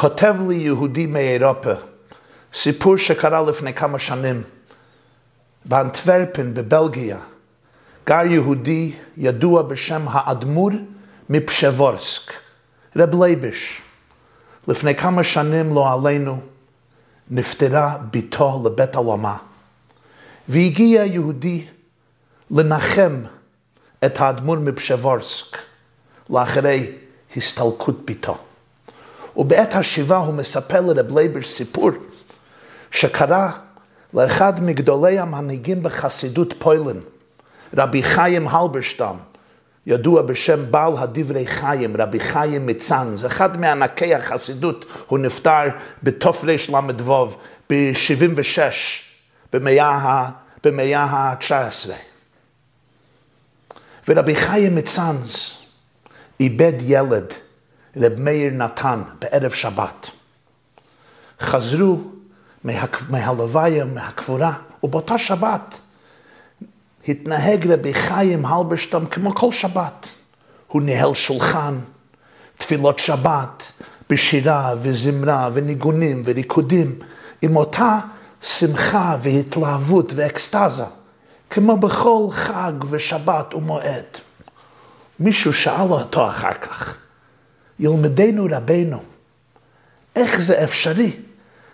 כותב לי יהודי מאירופה, סיפור שקרה לפני כמה שנים. באנטוורפן, בבלגיה, גר יהודי ידוע בשם האדמו"ר מפשבורסק, רב לייבש. לפני כמה שנים, לא עלינו, נפטרה בתו לבית עולמה. והגיע יהודי לנחם את האדמו"ר מפשבורסק לאחרי הסתלקות בתו. ובעת השבעה הוא מספר לרב לייבש סיפור שקרה לאחד מגדולי המנהיגים בחסידות פוילן, רבי חיים הלברשטם, ידוע בשם בעל הדברי חיים, רבי חיים מצאנז, אחד מענקי החסידות, הוא נפטר בתרל"ו ב-76, במאה, במאה ה-19. ורבי חיים מצאנז איבד ילד, רב מאיר נתן, בערב שבת. חזרו מה, מהלוויה, מהקבורה, ובאותה שבת התנהג רבי חיים הלברשטם כמו כל שבת. הוא ניהל שולחן, תפילות שבת, בשירה וזמרה וניגונים וריקודים, עם אותה שמחה והתלהבות ואקסטזה, כמו בכל חג ושבת ומועד. מישהו שאל אותו אחר כך, ילמדנו רבנו, איך זה אפשרי?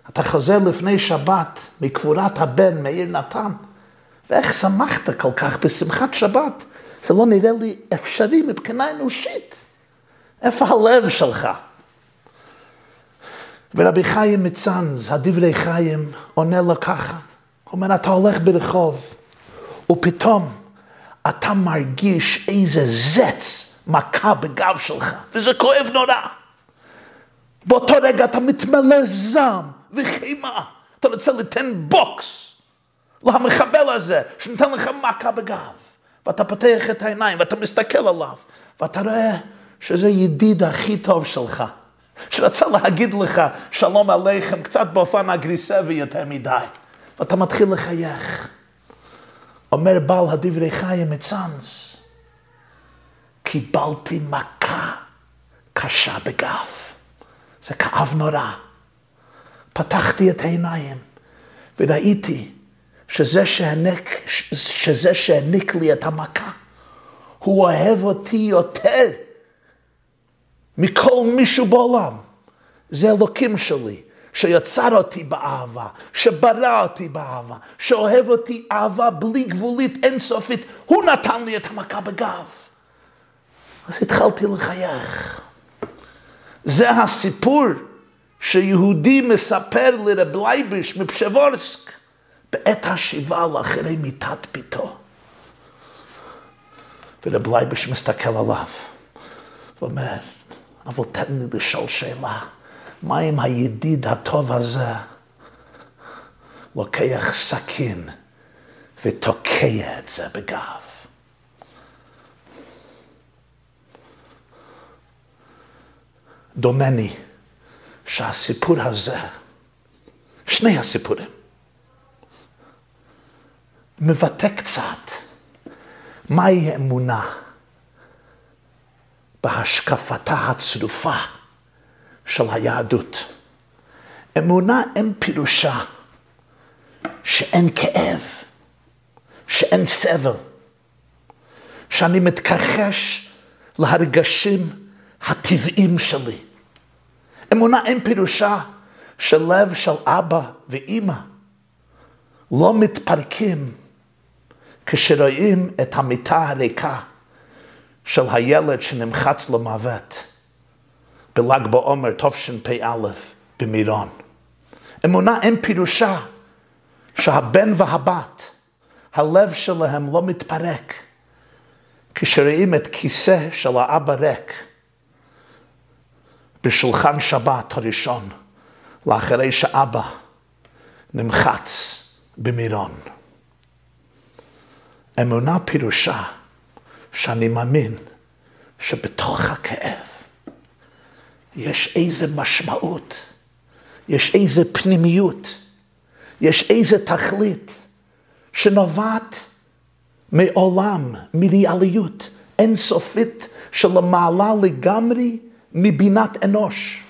אתה חוזר לפני שבת מקבורת הבן מאיר נתן, ואיך שמחת כל כך בשמחת שבת? זה לא נראה לי אפשרי מבחינה אנושית. איפה הלב שלך? ורבי חיים מצאנז, הדברי חיים, עונה לו ככה. הוא אומר, אתה הולך ברחוב, ופתאום אתה מרגיש איזה זץ מכה בגב שלך, וזה כואב נורא. באותו רגע אתה מתמלא זעם וחימה, אתה רוצה לתן בוקס למחבל הזה, שנותן לך מכה בגב. ואתה פותח את העיניים ואתה מסתכל עליו, ואתה רואה שזה ידיד הכי טוב שלך, שרצה להגיד לך שלום עליכם קצת באופן אגריסיבי יותר מדי, ואתה מתחיל לחייך. אומר בעל הדברי חיים מצאנז, קיבלתי מכה קשה בגב. זה כאב נורא. פתחתי את העיניים וראיתי שזה שהעניק, שזה שהעניק לי את המכה, הוא אוהב אותי יותר מכל מישהו בעולם. זה אלוקים שלי, שיצר אותי באהבה, שברא אותי באהבה, שאוהב אותי אהבה בלי גבולית אינסופית, הוא נתן לי את המכה בגב. אז התחלתי לחייך. זה הסיפור שיהודי מספר לרב לייביש מפשבורסק בעת השבעה לאחרי מיתת ביתו. ורב לייביש מסתכל עליו ואומר, אבל תן לי לשאול שאלה, מה אם הידיד הטוב הזה לוקח סכין ותוקע את זה בגב? דומני שהסיפור הזה, שני הסיפורים, מבטא קצת מהי אמונה בהשקפתה הצרופה של היהדות. אמונה אין פירושה שאין כאב, שאין סבל, שאני מתכחש להרגשים הטבעיים שלי. אמונה אין פירושה שלב של אבא ואימא לא מתפרקים כשרואים את המיטה הריקה של הילד שנמחץ למוות בל"ג בעומר תשפ"א במירון. אמונה אין פירושה שהבן והבת, הלב שלהם לא מתפרק כשרואים את כיסא של האבא ריק בשולחן שבת הראשון, לאחרי שאבא נמחץ במירון. אמונה פירושה שאני מאמין שבתוך הכאב יש איזה משמעות, יש איזה פנימיות, יש איזה תכלית שנובעת מעולם, מריאליות אינסופית שלמעלה לגמרי מבינת אנוש.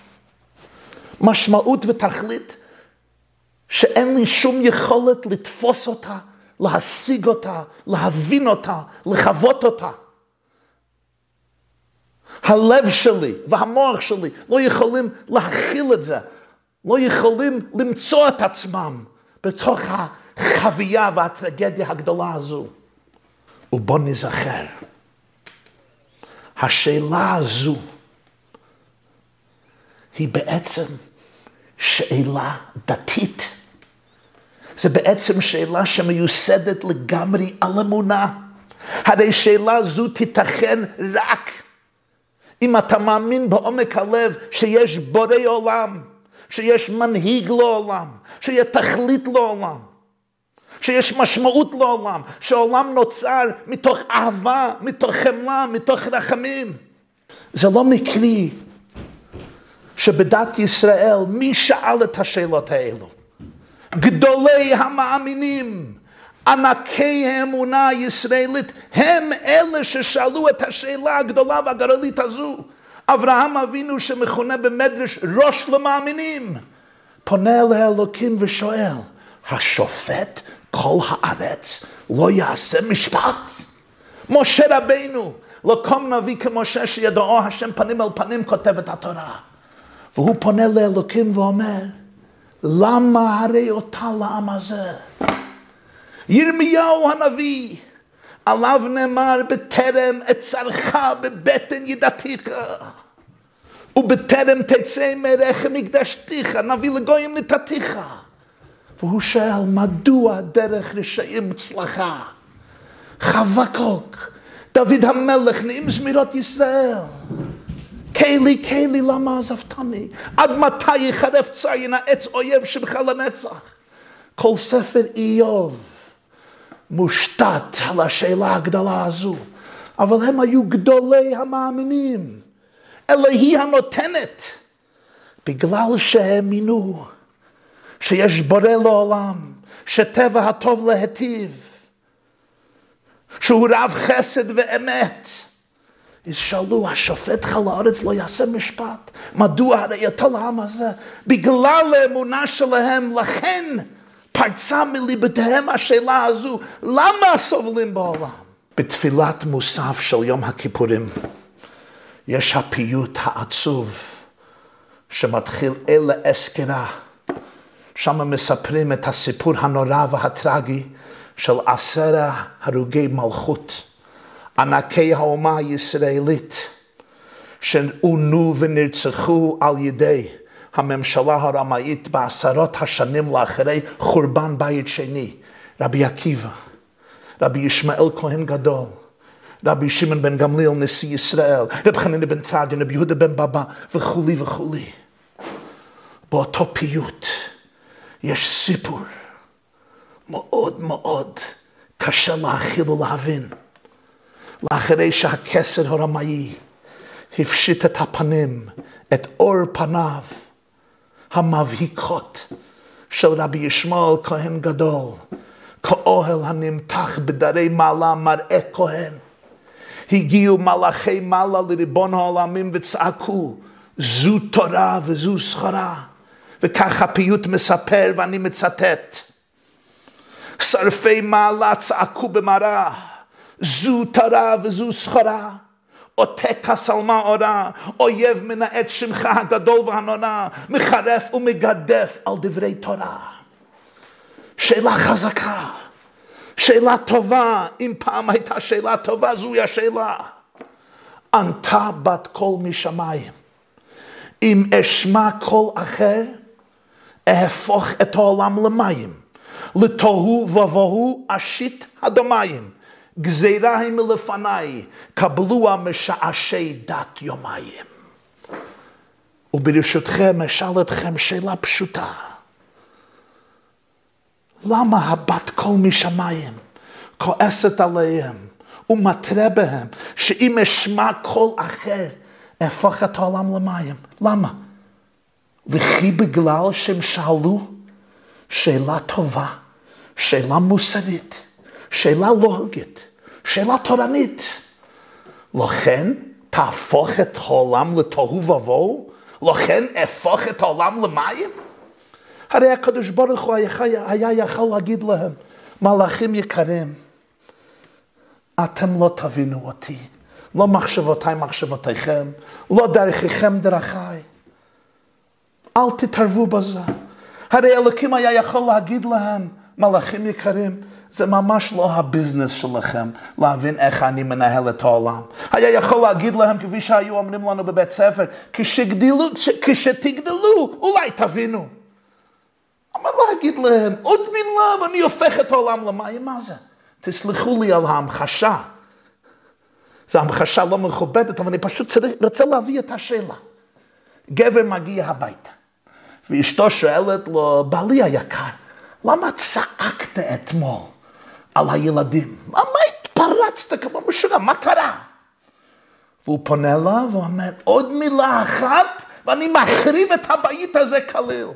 משמעות ותכלית שאין לי שום יכולת לתפוס אותה, להשיג אותה, להבין אותה, לחוות אותה. הלב שלי והמוח שלי לא יכולים להכיל את זה, לא יכולים למצוא את עצמם בתוך החוויה והטרגדיה הגדולה הזו. ובוא נזכר, השאלה הזו היא בעצם שאלה דתית. זה בעצם שאלה שמיוסדת לגמרי על אמונה. הרי שאלה זו תיתכן רק אם אתה מאמין בעומק הלב שיש בורא עולם, שיש מנהיג לעולם, שיש תכלית לעולם, שיש משמעות לעולם, שהעולם נוצר מתוך אהבה, מתוך חמלה, מתוך רחמים. זה לא מקרי שבדת ישראל, מי שאל את השאלות האלו? גדולי המאמינים, ענקי האמונה הישראלית, הם אלה ששאלו את השאלה הגדולה והגרלית הזו. אברהם אבינו שמכונה במדרש ראש למאמינים, פונה אל האלוקים ושואל, השופט כל הארץ לא יעשה משפט? משה רבינו, לא קום נביא כמשה שידעו השם פנים אל פנים כותב את התורה. והוא פונה לאלוקים ואומר, למה הרי אותה לעם הזה? ירמיהו הנביא, עליו נאמר, בטרם אצרך בבטן ידעתיך. ובטרם תצא מרחם מקדשתיך, נביא לגויים נתתיך. והוא שואל, מדוע דרך רשעים הצלחה? חבקוק, דוד המלך, נעים זמירות ישראל. קהילי, קהילי, למה עזבתני? עד מתי יחרף ציין העץ אויב שמך לנצח? כל ספר איוב מושתת על השאלה הגדולה הזו, אבל הם היו גדולי המאמינים. אלא היא הנותנת, בגלל שהאמינו שיש בורא לעולם, שטבע הטוב להיטיב, שהוא רב חסד ואמת. אז שאלו, השופט חל הארץ לא יעשה משפט. מדוע הראייתו לעם הזה? בגלל האמונה שלהם, לכן פרצה מליבותיהם השאלה הזו, למה סובלים בעולם? בתפילת מוסף של יום הכיפורים יש הפיוט העצוב שמתחיל אלה אסקרה. שם מספרים את הסיפור הנורא והטרגי של עשרה הרוגי מלכות. ענקי האומה הישראלית, שעונו ונרצחו על ידי הממשלה הרמאית בעשרות השנים לאחרי חורבן בית שני, רבי עקיבא, רבי ישמעאל כהן גדול, רבי שמעון בן גמליאל נשיא ישראל, רבי חנינא בן תרדיון, רבי יהודה בן בבא וכולי וכולי. באותו פיוט יש סיפור מאוד מאוד קשה להכיל ולהבין. לאחרי שהכסר הרמאי הפשיט את הפנים, את אור פניו המבהיקות של רבי ישמעאל כהן גדול, כאוהל הנמתח בדרי מעלה מראה כהן. הגיעו מלאכי מעלה לריבון העולמים וצעקו, זו תורה וזו סחרה. וכך הפיוט מספר, ואני מצטט: שרפי מעלה צעקו במראה זו תרה וזו סחרה. עותק הסלמה אורה, אויב מנאץ שמך הגדול והנורא, מחרף ומגדף על דברי תורה. שאלה חזקה, שאלה טובה, אם פעם הייתה שאלה טובה, זוהי השאלה. ענתה בת קול משמיים, אם אשמע קול אחר, אהפוך את העולם למים, לתוהו ובוהו אשית הדמיים. גזירה היא מלפניי, קבלוה משעשי דת יומיים. וברשותכם אשאל אתכם שאלה פשוטה. למה הבת קול משמיים כועסת עליהם ומתרה בהם שאם אשמע קול אחר אהפוך את העולם למים? למה? וכי בגלל שהם שאלו שאלה טובה, שאלה מוסרית. שאלה לוגית, שאלה תורנית. לכן תהפוך את העולם לתוהו ובוהו לכן הפוך את העולם למים? הרי הקדוש ברוך הוא היה, היה יכול להגיד להם, מלאכים יקרים, אתם לא תבינו אותי, לא מחשבותיי מחשבותיכם, לא דרכיכם דרכיי. אל תתערבו בזה. הרי אלוקים היה יכול להגיד להם, מלאכים יקרים, זה ממש לא הביזנס שלכם להבין איך אני מנהל את העולם. היה יכול להגיד להם, כפי שהיו אומרים לנו בבית ספר, כשגדלו, כשתגדלו, אולי תבינו. אבל להגיד להם, עוד מילה ואני הופך את העולם למים, מה זה? תסלחו לי על ההמחשה. זו המחשה לא מכובדת, אבל אני פשוט צריך, רוצה להביא את השאלה. גבר מגיע הביתה, ואשתו שואלת לו, בעלי היקר, למה צעקת אתמול על הילדים? למה התפרצת כמו משוגע? מה קרה? והוא פונה אליו ואומר, עוד מילה אחת ואני מחריב את הבית הזה כליל.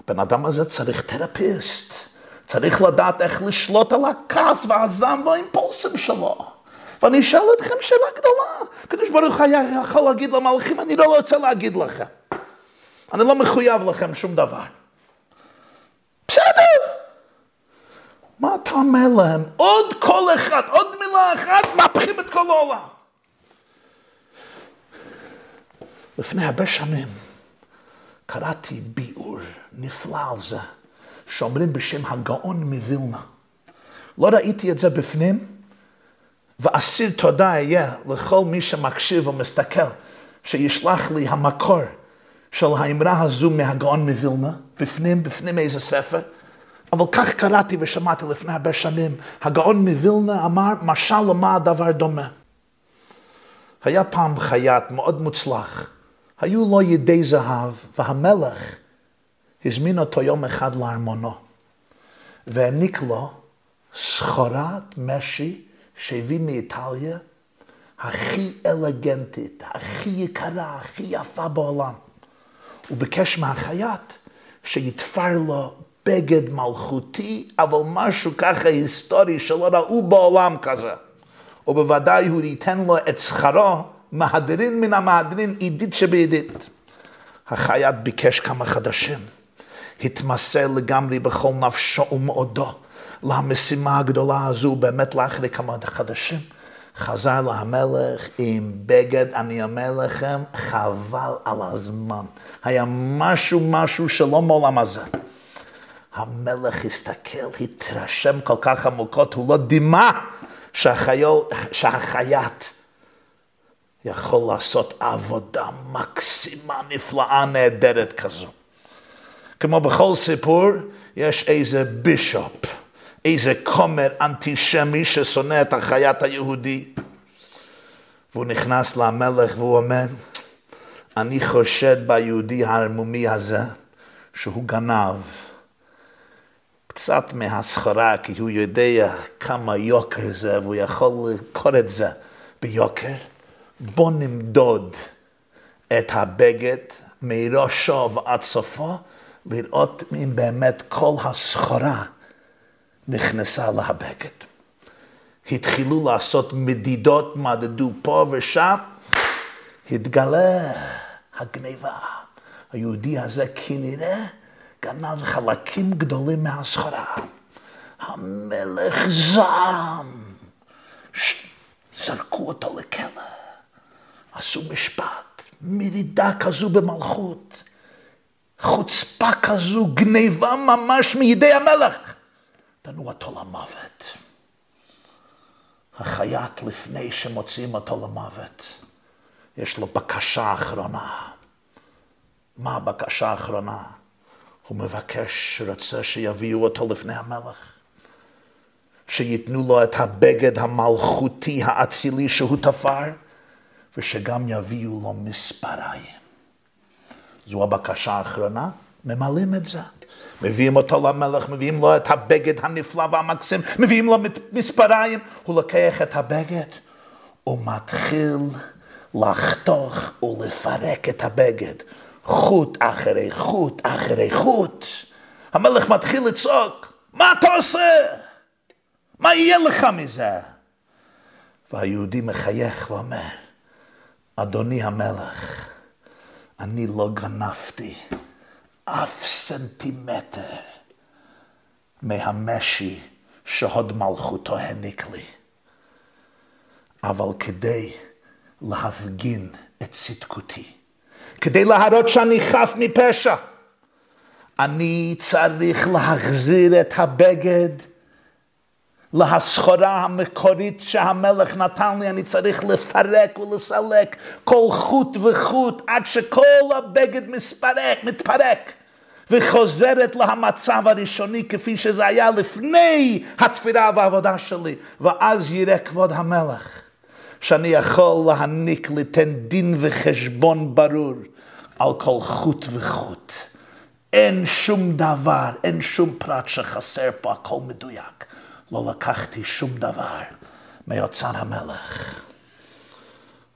הבן אדם הזה צריך תרפיסט, צריך לדעת איך לשלוט על הכעס והזעם והאימפולסים שלו. ואני אשאל אתכם שאלה גדולה. הקדוש ברוך היה יכול להגיד למלאכים, אני לא רוצה להגיד לכם. אני לא מחויב לכם שום דבר. בסדר. מה אתה אומר להם? עוד קול אחד, עוד מילה אחת, מהפכים את כל העולם. לפני הרבה שנים קראתי ביאור נפלא על זה, שאומרים בשם הגאון מווילנה. לא ראיתי את זה בפנים, ואסיר תודה אהיה לכל מי שמקשיב ומסתכל, שישלח לי המקור של האמרה הזו מהגאון מווילנה, בפנים, בפנים איזה ספר. אבל כך קראתי ושמעתי לפני הרבה שנים, הגאון מווילנה אמר, משל למה הדבר דומה. היה פעם חייט מאוד מוצלח, היו לו ידי זהב, והמלך הזמין אותו יום אחד לארמונו, והעניק לו סחורת משי שהביא מאיטליה, הכי אלגנטית, הכי יקרה, הכי יפה בעולם. הוא ביקש מהחייט שיתפר לו בגד מלכותי, אבל משהו ככה היסטורי שלא ראו בעולם כזה. ובוודאי הוא ייתן לו את שכרו, מהדרין מן המהדרין, עידית שבידית. החייט ביקש כמה חדשים. התמסר לגמרי בכל נפשו ומאודו למשימה הגדולה הזו, באמת לאחרי כמה חדשים. חזר למלך עם בגד, אני אומר לכם, חבל על הזמן. היה משהו, משהו שלא מעולם הזה. המלך הסתכל, התרשם כל כך עמוקות, הוא לא דימה שהחייל, שהחייט יכול לעשות עבודה מקסימה, נפלאה, נהדרת כזו. כמו בכל סיפור, יש איזה בישופ, איזה כומר אנטישמי ששונא את החיית היהודי. והוא נכנס למלך והוא אומר, אני חושד ביהודי הערמומי הזה שהוא גנב קצת מהסחורה, כי הוא יודע כמה יוקר זה והוא יכול לקרוא את זה ביוקר. בוא נמדוד את הבגד מראשו ועד סופו לראות אם באמת כל הסחורה נכנסה להבגד. התחילו לעשות מדידות, מדדו פה ושם, התגלה הגניבה. היהודי הזה כנראה גנב חלקים גדולים מהסחורה. המלך זעם, זרקו אותו לכלא, עשו משפט, מרידה כזו במלכות. חוצפה כזו, גניבה ממש מידי המלך. תנו אותו למוות. החייט, לפני שמוציאים אותו למוות, יש לו בקשה אחרונה. מה הבקשה האחרונה? הוא מבקש, רוצה שיביאו אותו לפני המלך. שייתנו לו את הבגד המלכותי האצילי שהוא תפר, ושגם יביאו לו מספריים. זו הבקשה האחרונה, ממלאים את זה. מביאים אותו למלך, מביאים לו את הבגד הנפלא והמקסים, מביאים לו מספריים, הוא לוקח את הבגד ומתחיל לחתוך ולפרק את הבגד, חוט אחרי חוט אחרי חוט. המלך מתחיל לצעוק, מה אתה עושה? מה יהיה לך מזה? והיהודי מחייך ואומר, אדוני המלך, אני לא גנבתי אף סנטימטר מהמשי שהוד מלכותו העניק לי. אבל כדי להפגין את צדקותי, כדי להראות שאני חף מפשע, אני צריך להחזיר את הבגד להסחורה המקורית שהמלך נתן לי, אני צריך לפרק ולסלק כל חוט וחוט עד שכל הבגד מספרק, מתפרק וחוזרת למצב הראשוני כפי שזה היה לפני התפירה והעבודה שלי. ואז יראה כבוד המלך שאני יכול להעניק, ליתן דין וחשבון ברור על כל חוט וחוט. אין שום דבר, אין שום פרט שחסר פה, הכל מדויק. לא לקחתי שום דבר מאוצר המלך.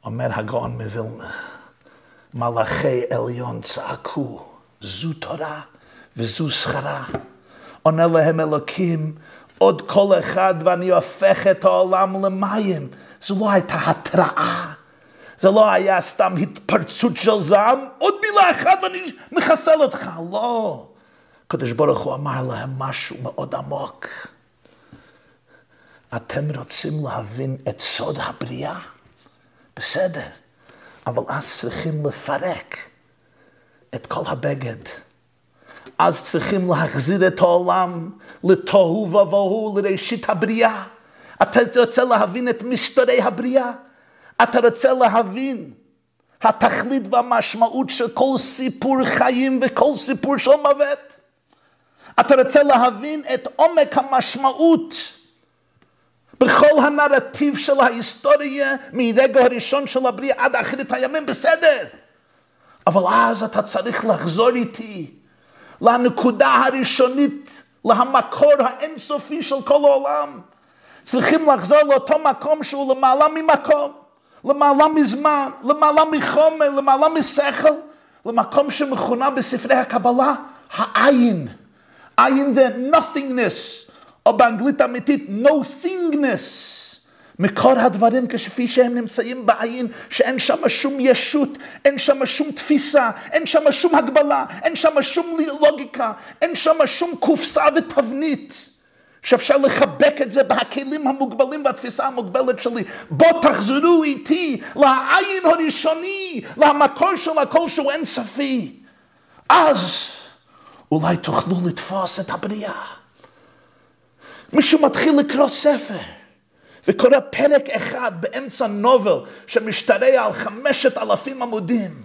אומר הגאון מווילנה, מלאכי עליון צעקו, זו תורה וזו שכרה. עונה להם אלוקים, עוד כל אחד ואני הופך את העולם למים. זו לא הייתה התראה. זה לא היה סתם התפרצות של זעם, עוד מילה אחת ואני מחסל אותך. לא. הקדוש ברוך הוא אמר להם משהו מאוד עמוק. אתם רוצים להבין את סוד הבריאה? בסדר, אבל אז צריכים לפרק את כל הבגד. אז צריכים להחזיר את העולם לתוהו ובוהו, לראשית הבריאה. אתה רוצה להבין את מסתורי הבריאה? אתה רוצה להבין התכלית והמשמעות של כל סיפור חיים וכל סיפור של מוות? אתה רוצה להבין את עומק המשמעות בכל הנרטיב של ההיסטוריה, מרגע הראשון של הבריאה עד אחרית הימים, בסדר. אבל אז אתה צריך לחזור איתי לנקודה הראשונית, למקור האינסופי של כל העולם. צריכים לחזור לאותו מקום שהוא למעלה ממקום, למעלה מזמן, למעלה מחומר, למעלה משכל, למקום שמכונה בספרי הקבלה העין. עין זה nothingness. או באנגלית אמיתית, no thingness. מקור הדברים כפי שהם נמצאים בעין, שאין שם שום ישות, אין שם שום תפיסה, אין שם שום הגבלה, אין שם שום לוגיקה, אין שם שום קופסה ותבנית. שאפשר לחבק את זה בכלים המוגבלים והתפיסה המוגבלת שלי. בוא תחזרו איתי לעין הראשוני, למקור של הכל שהוא אינסופי. אז אולי תוכלו לתפוס את הבריאה. מישהו מתחיל לקרוא ספר, וקורא פרק אחד באמצע נובל שמשתרע על חמשת אלפים עמודים,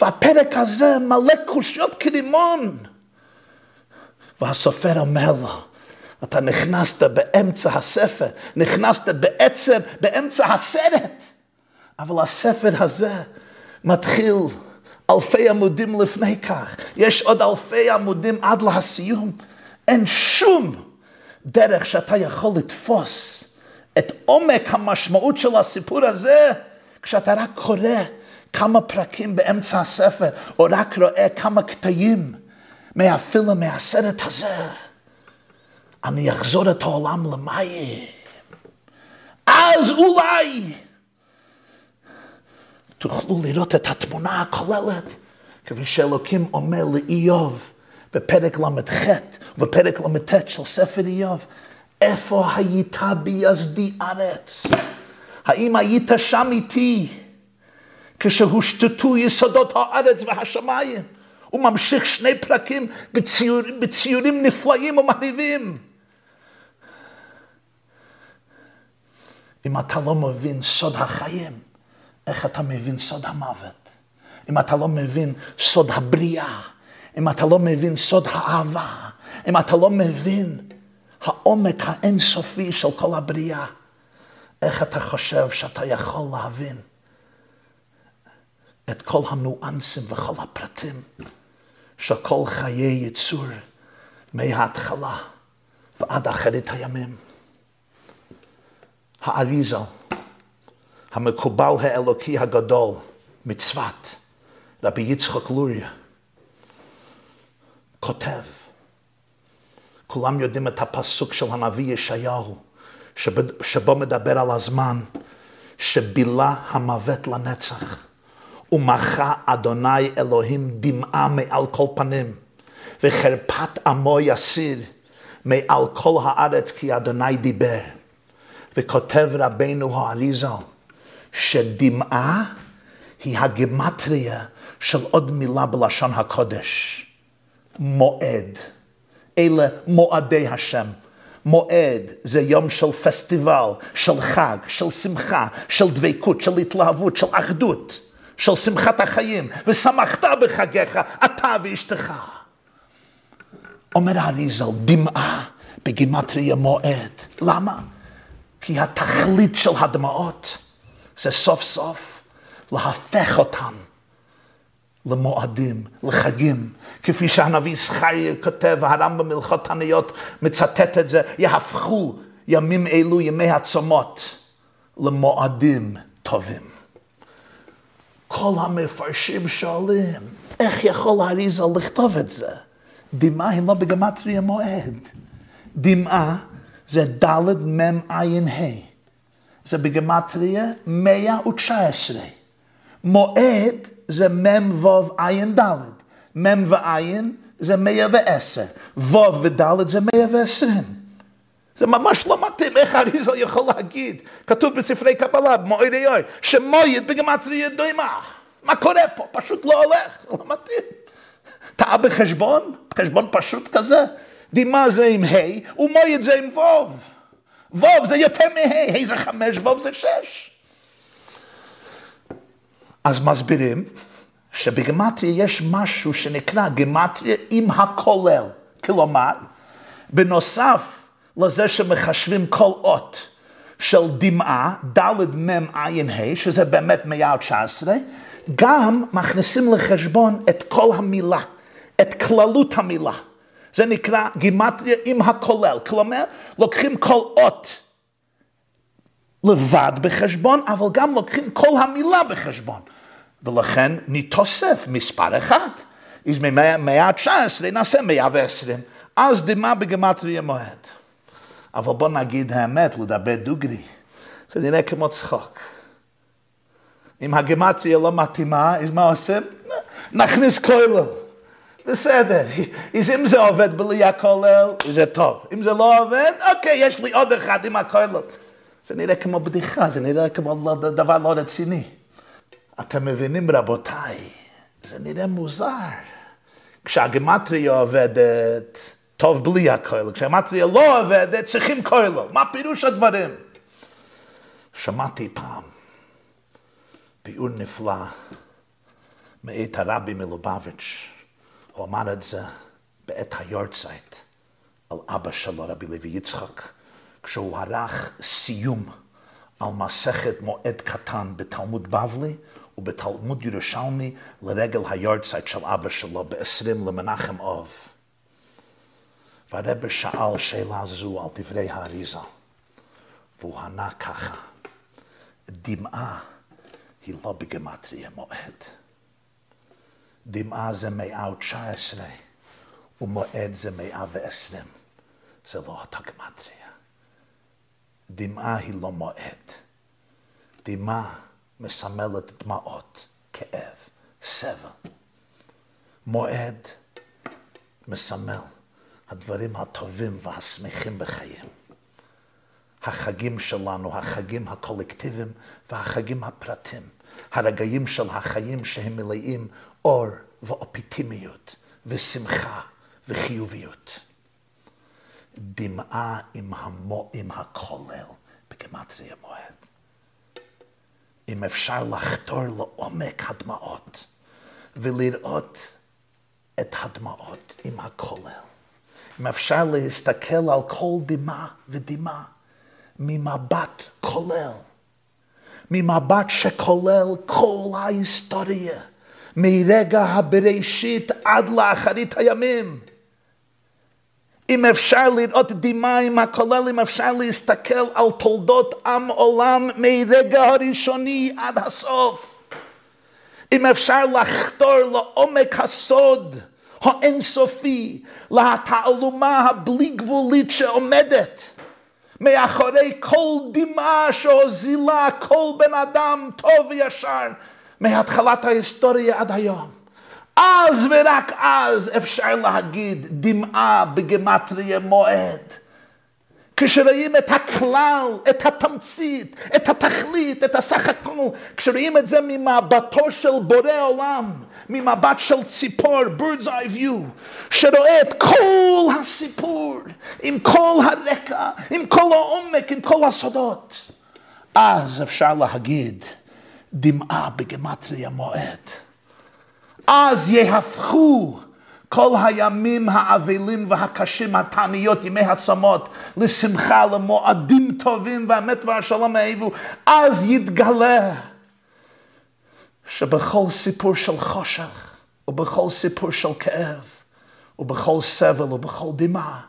והפרק הזה מלא קושיות כרימון. והסופר אומר לו, אתה נכנסת באמצע הספר, נכנסת בעצם באמצע הסרט, אבל הספר הזה מתחיל אלפי עמודים לפני כך, יש עוד אלפי עמודים עד לסיום, אין שום דרך שאתה יכול לתפוס את עומק המשמעות של הסיפור הזה, כשאתה רק קורא כמה פרקים באמצע הספר, או רק רואה כמה קטעים מאפילו מהסרט הזה. אני אחזור את העולם למים. אז אולי תוכלו לראות את התמונה הכוללת, כפי שאלוקים אומר לאיוב בפרק ל"ח בפרק ל"ט של ספר איוב, איפה היית ביזדי ארץ? האם היית שם איתי כשהושתתו יסודות הארץ והשמיים? הוא ממשיך שני פרקים בציור, בציורים נפלאים ומרהיבים. אם אתה לא מבין סוד החיים, איך אתה מבין סוד המוות? אם אתה לא מבין סוד הבריאה, אם אתה לא מבין סוד האהבה, אם אתה לא מבין העומק האינסופי של כל הבריאה, איך אתה חושב שאתה יכול להבין את כל הניואנסים וכל הפרטים של כל חיי יצור מההתחלה ועד אחרית הימים. האריזל, המקובל האלוקי הגדול, מצוות, רבי יצחק לוריה, כותב, כולם יודעים את הפסוק של הנביא ישעיהו, שבו מדבר על הזמן שבילה המוות לנצח. ומחה אדוני אלוהים דמעה מעל כל פנים, וחרפת עמו יסיר מעל כל הארץ כי אדוני דיבר. וכותב רבנו האריזל, שדמעה היא הגימטריה של עוד מילה בלשון הקודש, מועד. אלה מועדי השם. מועד זה יום של פסטיבל, של חג, של שמחה, של דבקות, של התלהבות, של אחדות, של שמחת החיים, ושמחת בחגיך, אתה ואשתך. אומר האריזל, דמעה בגימטריה מועד. למה? כי התכלית של הדמעות זה סוף סוף להפך אותם למועדים, לחגים, כפי שהנביא זכריה כותב, והרמב"ם בהלכות תניות מצטט את זה, יהפכו ימים אלו, ימי הצומות, למועדים טובים. כל המפרשים שואלים, איך יכול האריזה לכתוב את זה? דמעה היא לא בגמטריה מועד. דמעה זה ד' מ' עין ה'. זה בגמטריה 119. מועד זה מ' ו' עין ד'. מ' ועין זה 110. ו' וד' זה 120. זה ממש לא מתאים, איך אריזל יכול להגיד? כתוב בספרי קבלה, במועד יוי, שמועד בגמטריה דוימה. מה קורה פה? פשוט לא הולך, לא מתאים. טעה בחשבון? חשבון פשוט כזה? דימה זה עם ה' ומויד זה עם ווב. ווב זה יותר מה', ה' זה חמש, ווב זה שש. אז מסבירים שבגמטריה יש משהו שנקרא גמטריה עם הכולל. כלומר, בנוסף לזה שמחשבים כל אות של דמעה, ד' מ' עין ה', שזה באמת 119, גם מכניסים לחשבון את כל המילה, את כללות המילה. זה נקרא גימטריה עם הכולל. כלומר, לוקחים כל אות לבד בחשבון, אבל גם לוקחים כל המילה בחשבון. ולכן מתוסף מספר אחד. אז מ-119 נעשה 120. אז דמה בגימטריה מועד. אבל בוא נגיד האמת, לדבר דוגרי. זה נראה כמו צחוק. אם הגימטריה לא מתאימה, אז מה עושים? נכניס כולל. בסדר, אז אם זה עובד בלי הכולל, זה טוב. אם זה לא עובד, אוקיי, יש לי עוד אחד עם הכולל. זה נראה כמו בדיחה, זה נראה כמו דבר לא רציני. אתם מבינים, רבותיי, זה נראה מוזר. כשהגמטריה עובדת, טוב בלי הכולל. כשהגמטריה לא עובדת, צריכים כולל. מה פירוש הדברים? שמעתי פעם ביאור נפלא מאת הרבי מלובביץ'. הוא אמר את זה בעת היורצייט על אבא שלו, רבי לוי יצחק, כשהוא ערך סיום על מסכת מועד קטן בתלמוד בבלי ובתלמוד ירושלמי לרגל היורצייט של אבא שלו ב-20 למנחם אוב. והרבר שאל שאלה זו על דברי האריזה, והוא ענה ככה, דמעה היא לא בגמטריה מועד. דמעה זה מאה ותשע עשרה, ומועד זה מאה ועשרים. זה לא אותה גמטריה. דמעה היא לא מועד. דמעה מסמלת דמעות, כאב, סבל. מועד מסמל הדברים הטובים והשמחים בחיים. החגים שלנו, החגים הקולקטיביים והחגים הפרטיים, הרגעים של החיים שהם מלאים אור ואופטימיות ושמחה וחיוביות. דמעה עם, המו, עם הכולל בגמטריה מועד. אם אפשר לחתור לעומק הדמעות ולראות את הדמעות עם הכולל. אם אפשר להסתכל על כל דמעה ודמעה ממבט כולל, ממבט שכולל כל ההיסטוריה. מרגע הבראשית עד לאחרית הימים. אם אפשר לראות דמיים הכולל, אם אפשר להסתכל על תולדות עם עולם מרגע הראשוני עד הסוף. אם אפשר לחתור לעומק הסוד האינסופי, לתעלומה הבלי גבולית שעומדת מאחורי כל דמעה שהוזילה כל בן אדם טוב וישר מהתחלת ההיסטוריה עד היום. אז ורק אז אפשר להגיד דמעה בגמטריה מועד. כשרואים את הכלל, את התמצית, את התכלית, את הסך הכל, כשרואים את זה ממבטו של בורא עולם, ממבט של ציפור, bird's eye view, שרואה את כל הסיפור, עם כל הרקע, עם כל העומק, עם כל הסודות, אז אפשר להגיד דמעה בגמטריה מועד. אז יהפכו כל הימים האבלים והקשים, התעניות, ימי הצמות, לשמחה, למועדים טובים והאמת והשלום האהבו, אז יתגלה שבכל סיפור של חושך, ובכל סיפור של כאב, ובכל סבל, ובכל דמעה,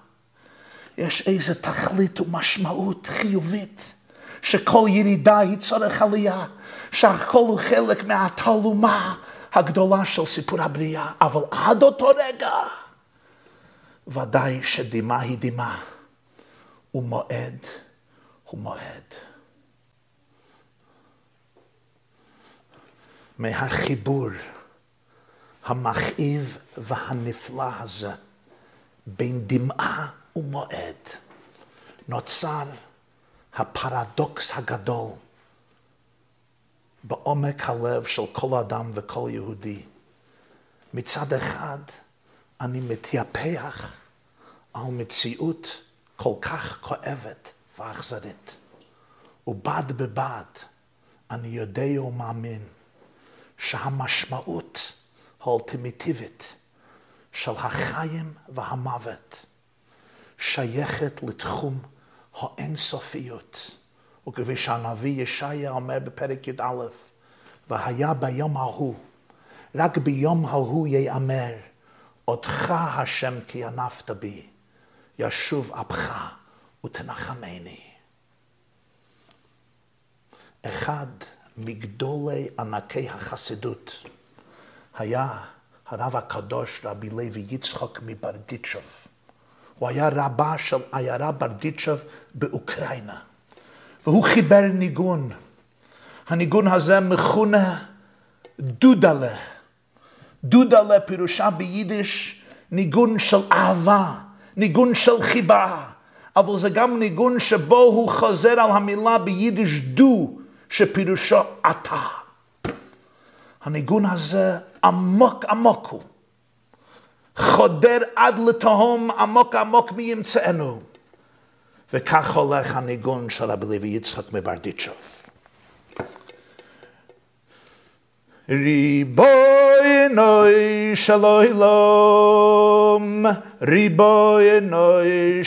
יש איזה תכלית ומשמעות חיובית, שכל ירידה היא צורך עלייה, שהכל הוא חלק מהתעלומה הגדולה של סיפור הבריאה, אבל עד אותו רגע, ודאי שדמעה היא דמעה, ומועד הוא מועד. מהחיבור המכאיב והנפלא הזה בין דמעה ומועד נוצר הפרדוקס הגדול בעומק הלב של כל אדם וכל יהודי. מצד אחד, אני מתייפח על מציאות כל כך כואבת ואכזרית, ובד בבד אני יודע ומאמין שהמשמעות האולטימטיבית של החיים והמוות שייכת לתחום האינסופיות. וכפי שהנביא ישעיה אומר בפרק י"א, והיה ביום ההוא, רק ביום ההוא ייאמר, אותך השם כי ענפת בי, ישוב אפך ותנחמני. אחד מגדולי ענקי החסידות היה הרב הקדוש רבי לוי יצחק מברדיצ'וב. הוא היה רבה של עיירה ברדיצ'וב באוקראינה. והוא חיבר ניגון. הניגון הזה מכונה דודלה. דודלה פירושה ביידיש ניגון של אהבה, ניגון של חיבה, אבל זה גם ניגון שבו הוא חוזר על המילה ביידיש דו, שפירושו אתה. הניגון הזה עמוק עמוק הוא, חודר עד לתהום עמוק עמוק מימצאנו. וכך הולך הניגון של רבי לוי יצחק מברדיצ'וב. ריבוי נוי שלוי לום, ריבוי נוי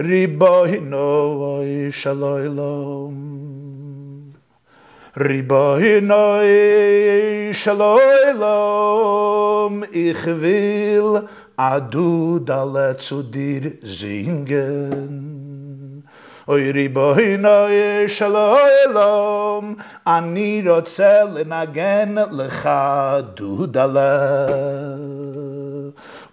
ריבוינו אוי שלוי לום. ריבוינו אוי שלוי לום, איך ויל עדו על צודיר זינגן. אוי ריבוינו אוי שלוי לום, אני רוצה לנגן לך דוד עלה.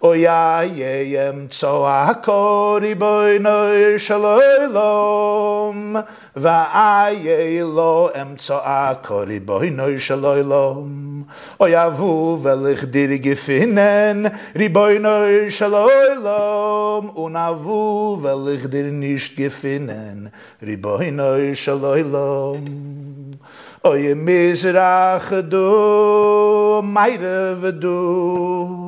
Dale. Oya yem tso a kori boy no shalom va ay lo em tso a kori boy no shalom Oya vu vel ich dir gefinnen ri boy no shalom un a vu vel ich dir nicht gefinnen ri boy no shalom Oye misrach du meide du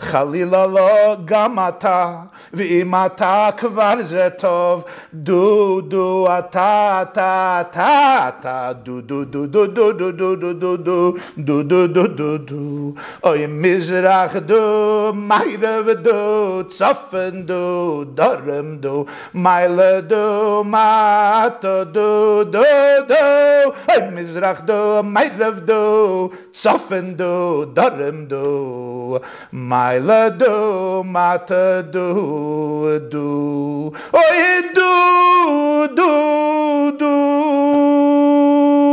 חלילה לא גם אתה, ואם אתה כבר זה טוב, דו דו אתה אתה אתה אתה דו דו דו דו דו דו דו דו דו דו דו דו דו דו דו אוי מזרח דו מיירב דו צפן דו דרם דו מיילה דו מטו דו דו דו אוי מזרח דו מיירב דו צפן דו דרם דו מיילה I la do Nailadu matadu do Oi do, do, do.